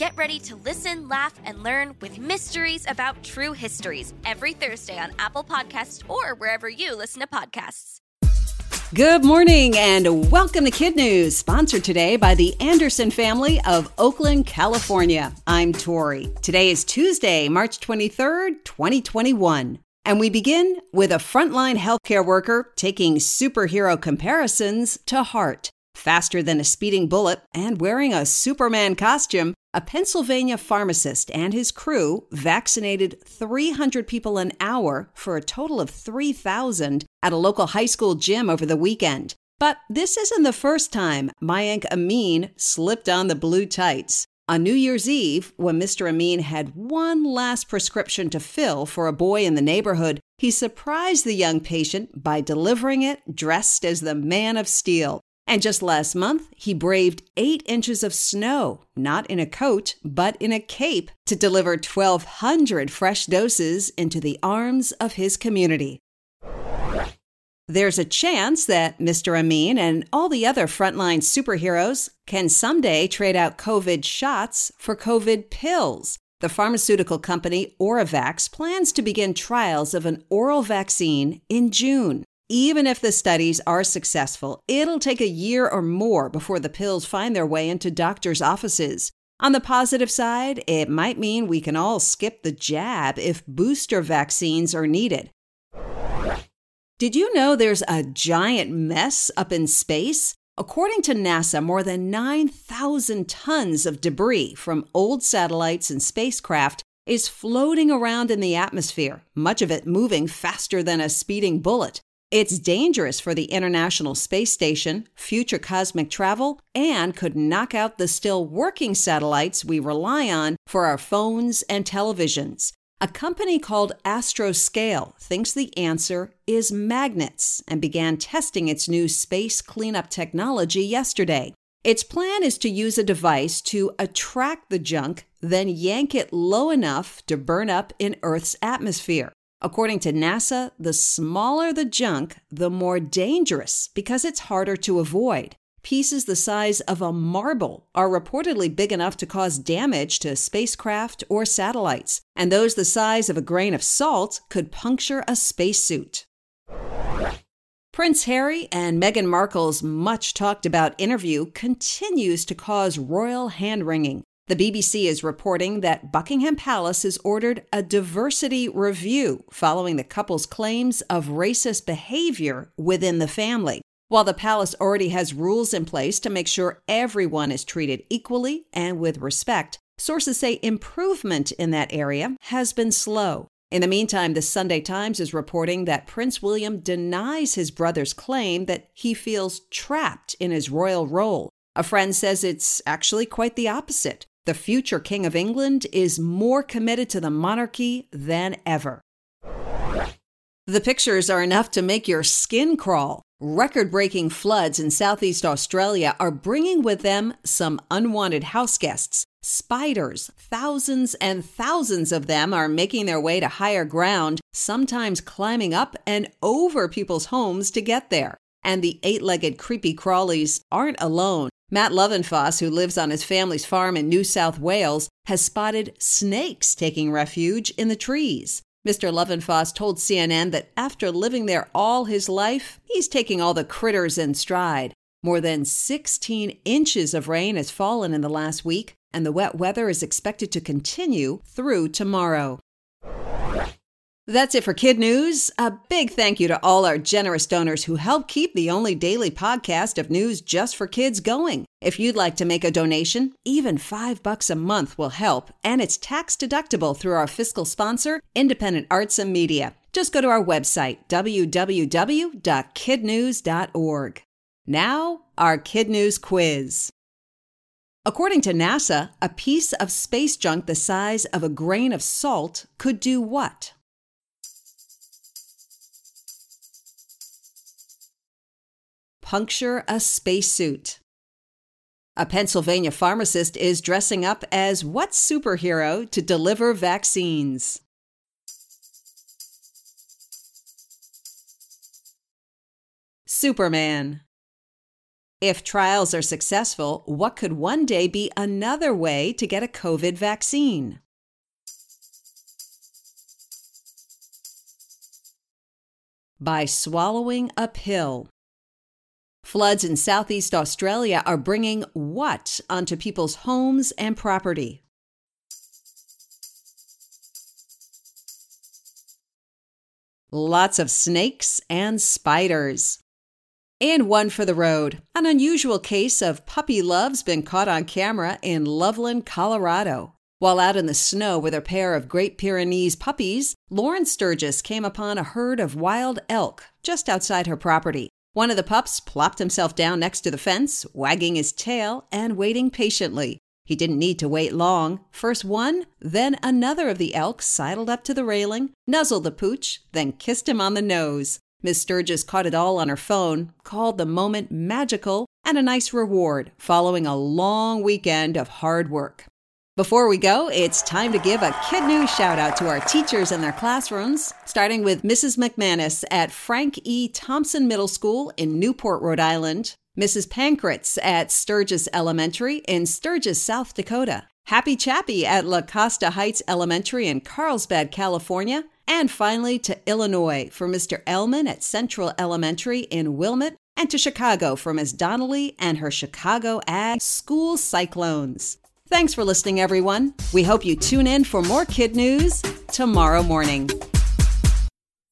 Get ready to listen, laugh, and learn with Mysteries About True Histories every Thursday on Apple Podcasts or wherever you listen to podcasts. Good morning and welcome to Kid News, sponsored today by the Anderson family of Oakland, California. I'm Tori. Today is Tuesday, March 23rd, 2021. And we begin with a frontline healthcare worker taking superhero comparisons to heart. Faster than a speeding bullet and wearing a Superman costume, a Pennsylvania pharmacist and his crew vaccinated 300 people an hour for a total of 3,000 at a local high school gym over the weekend. But this isn't the first time Mayank Amin slipped on the blue tights. On New Year's Eve, when Mr. Amin had one last prescription to fill for a boy in the neighborhood, he surprised the young patient by delivering it dressed as the Man of Steel. And just last month, he braved eight inches of snow, not in a coat, but in a cape, to deliver 1,200 fresh doses into the arms of his community. There's a chance that Mr. Amin and all the other frontline superheroes can someday trade out COVID shots for COVID pills. The pharmaceutical company Oravax plans to begin trials of an oral vaccine in June. Even if the studies are successful, it'll take a year or more before the pills find their way into doctors' offices. On the positive side, it might mean we can all skip the jab if booster vaccines are needed. Did you know there's a giant mess up in space? According to NASA, more than 9,000 tons of debris from old satellites and spacecraft is floating around in the atmosphere, much of it moving faster than a speeding bullet. It's dangerous for the International Space Station, future cosmic travel, and could knock out the still working satellites we rely on for our phones and televisions. A company called Astroscale thinks the answer is magnets and began testing its new space cleanup technology yesterday. Its plan is to use a device to attract the junk, then yank it low enough to burn up in Earth's atmosphere. According to NASA, the smaller the junk, the more dangerous because it's harder to avoid. Pieces the size of a marble are reportedly big enough to cause damage to spacecraft or satellites, and those the size of a grain of salt could puncture a spacesuit. Prince Harry and Meghan Markle's much talked about interview continues to cause royal hand wringing. The BBC is reporting that Buckingham Palace has ordered a diversity review following the couple's claims of racist behavior within the family. While the palace already has rules in place to make sure everyone is treated equally and with respect, sources say improvement in that area has been slow. In the meantime, the Sunday Times is reporting that Prince William denies his brother's claim that he feels trapped in his royal role. A friend says it's actually quite the opposite. The future King of England is more committed to the monarchy than ever. The pictures are enough to make your skin crawl. Record breaking floods in Southeast Australia are bringing with them some unwanted house guests. Spiders, thousands and thousands of them are making their way to higher ground, sometimes climbing up and over people's homes to get there. And the eight legged creepy crawlies aren't alone. Matt Lovenfoss, who lives on his family's farm in New South Wales, has spotted snakes taking refuge in the trees. Mr. Lovenfoss told CNN that after living there all his life, he's taking all the critters in stride. More than 16 inches of rain has fallen in the last week, and the wet weather is expected to continue through tomorrow. That's it for Kid News. A big thank you to all our generous donors who help keep the only daily podcast of news just for kids going. If you'd like to make a donation, even 5 bucks a month will help, and it's tax deductible through our fiscal sponsor, Independent Arts and Media. Just go to our website, www.kidnews.org. Now, our Kid News quiz. According to NASA, a piece of space junk the size of a grain of salt could do what? Puncture a spacesuit. A Pennsylvania pharmacist is dressing up as what superhero to deliver vaccines? Superman. If trials are successful, what could one day be another way to get a COVID vaccine? By swallowing a pill. Floods in southeast Australia are bringing what onto people's homes and property? Lots of snakes and spiders. And one for the road. An unusual case of puppy love's been caught on camera in Loveland, Colorado. While out in the snow with a pair of Great Pyrenees puppies, Lauren Sturgis came upon a herd of wild elk just outside her property. One of the pups plopped himself down next to the fence, wagging his tail and waiting patiently. He didn't need to wait long. First one, then another of the elk sidled up to the railing, nuzzled the pooch, then kissed him on the nose. Miss Sturgis caught it all on her phone, called the moment magical and a nice reward following a long weekend of hard work. Before we go, it's time to give a Kid News shout out to our teachers and their classrooms, starting with Mrs. McManus at Frank E. Thompson Middle School in Newport, Rhode Island, Mrs. Pankratz at Sturgis Elementary in Sturgis, South Dakota, Happy Chappy at La Costa Heights Elementary in Carlsbad, California, and finally to Illinois for Mr. Elman at Central Elementary in Wilmot, and to Chicago for Ms. Donnelly and her Chicago Ag School Cyclones. Thanks for listening, everyone. We hope you tune in for more kid news tomorrow morning.